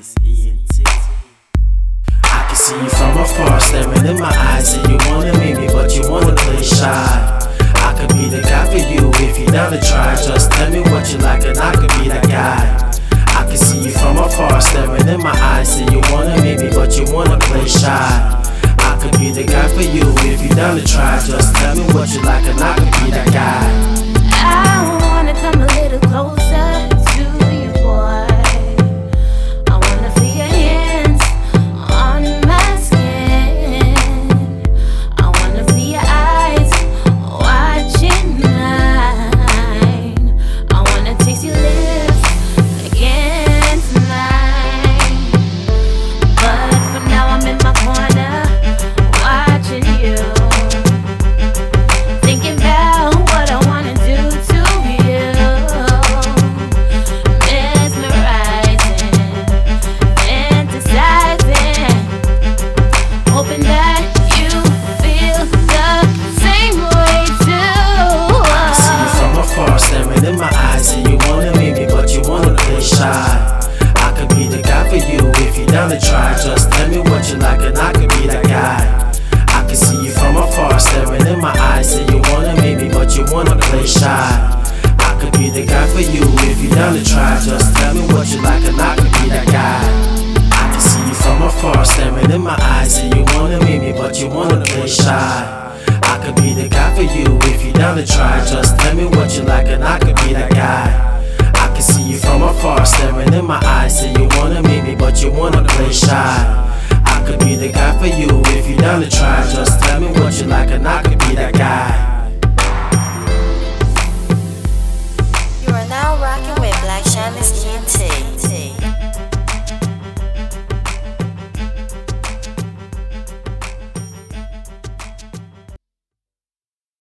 ENT. I can see you from afar, staring in my eyes, and you wanna meet me, but you wanna play shy. I could be the guy for you if you down to try. Just tell me what you like, and I could be that guy. I can see you from afar, staring in my eyes, and you wanna meet me, but you wanna play shy. I could be the guy for you if you down to try. Just tell me what you like, and I could be that guy. The guy for you if you down to try. Just tell me what you like, and I could be that guy. I can see you from afar, staring in my eyes. Say you wanna meet me, but you wanna play shy. I could be the guy for you if you down to try. Just tell me what you like, and I could be that guy. I can see you from afar, staring in my eyes. Say you wanna meet me, but you wanna play shy. I could be the guy for you if you down to try. Just tell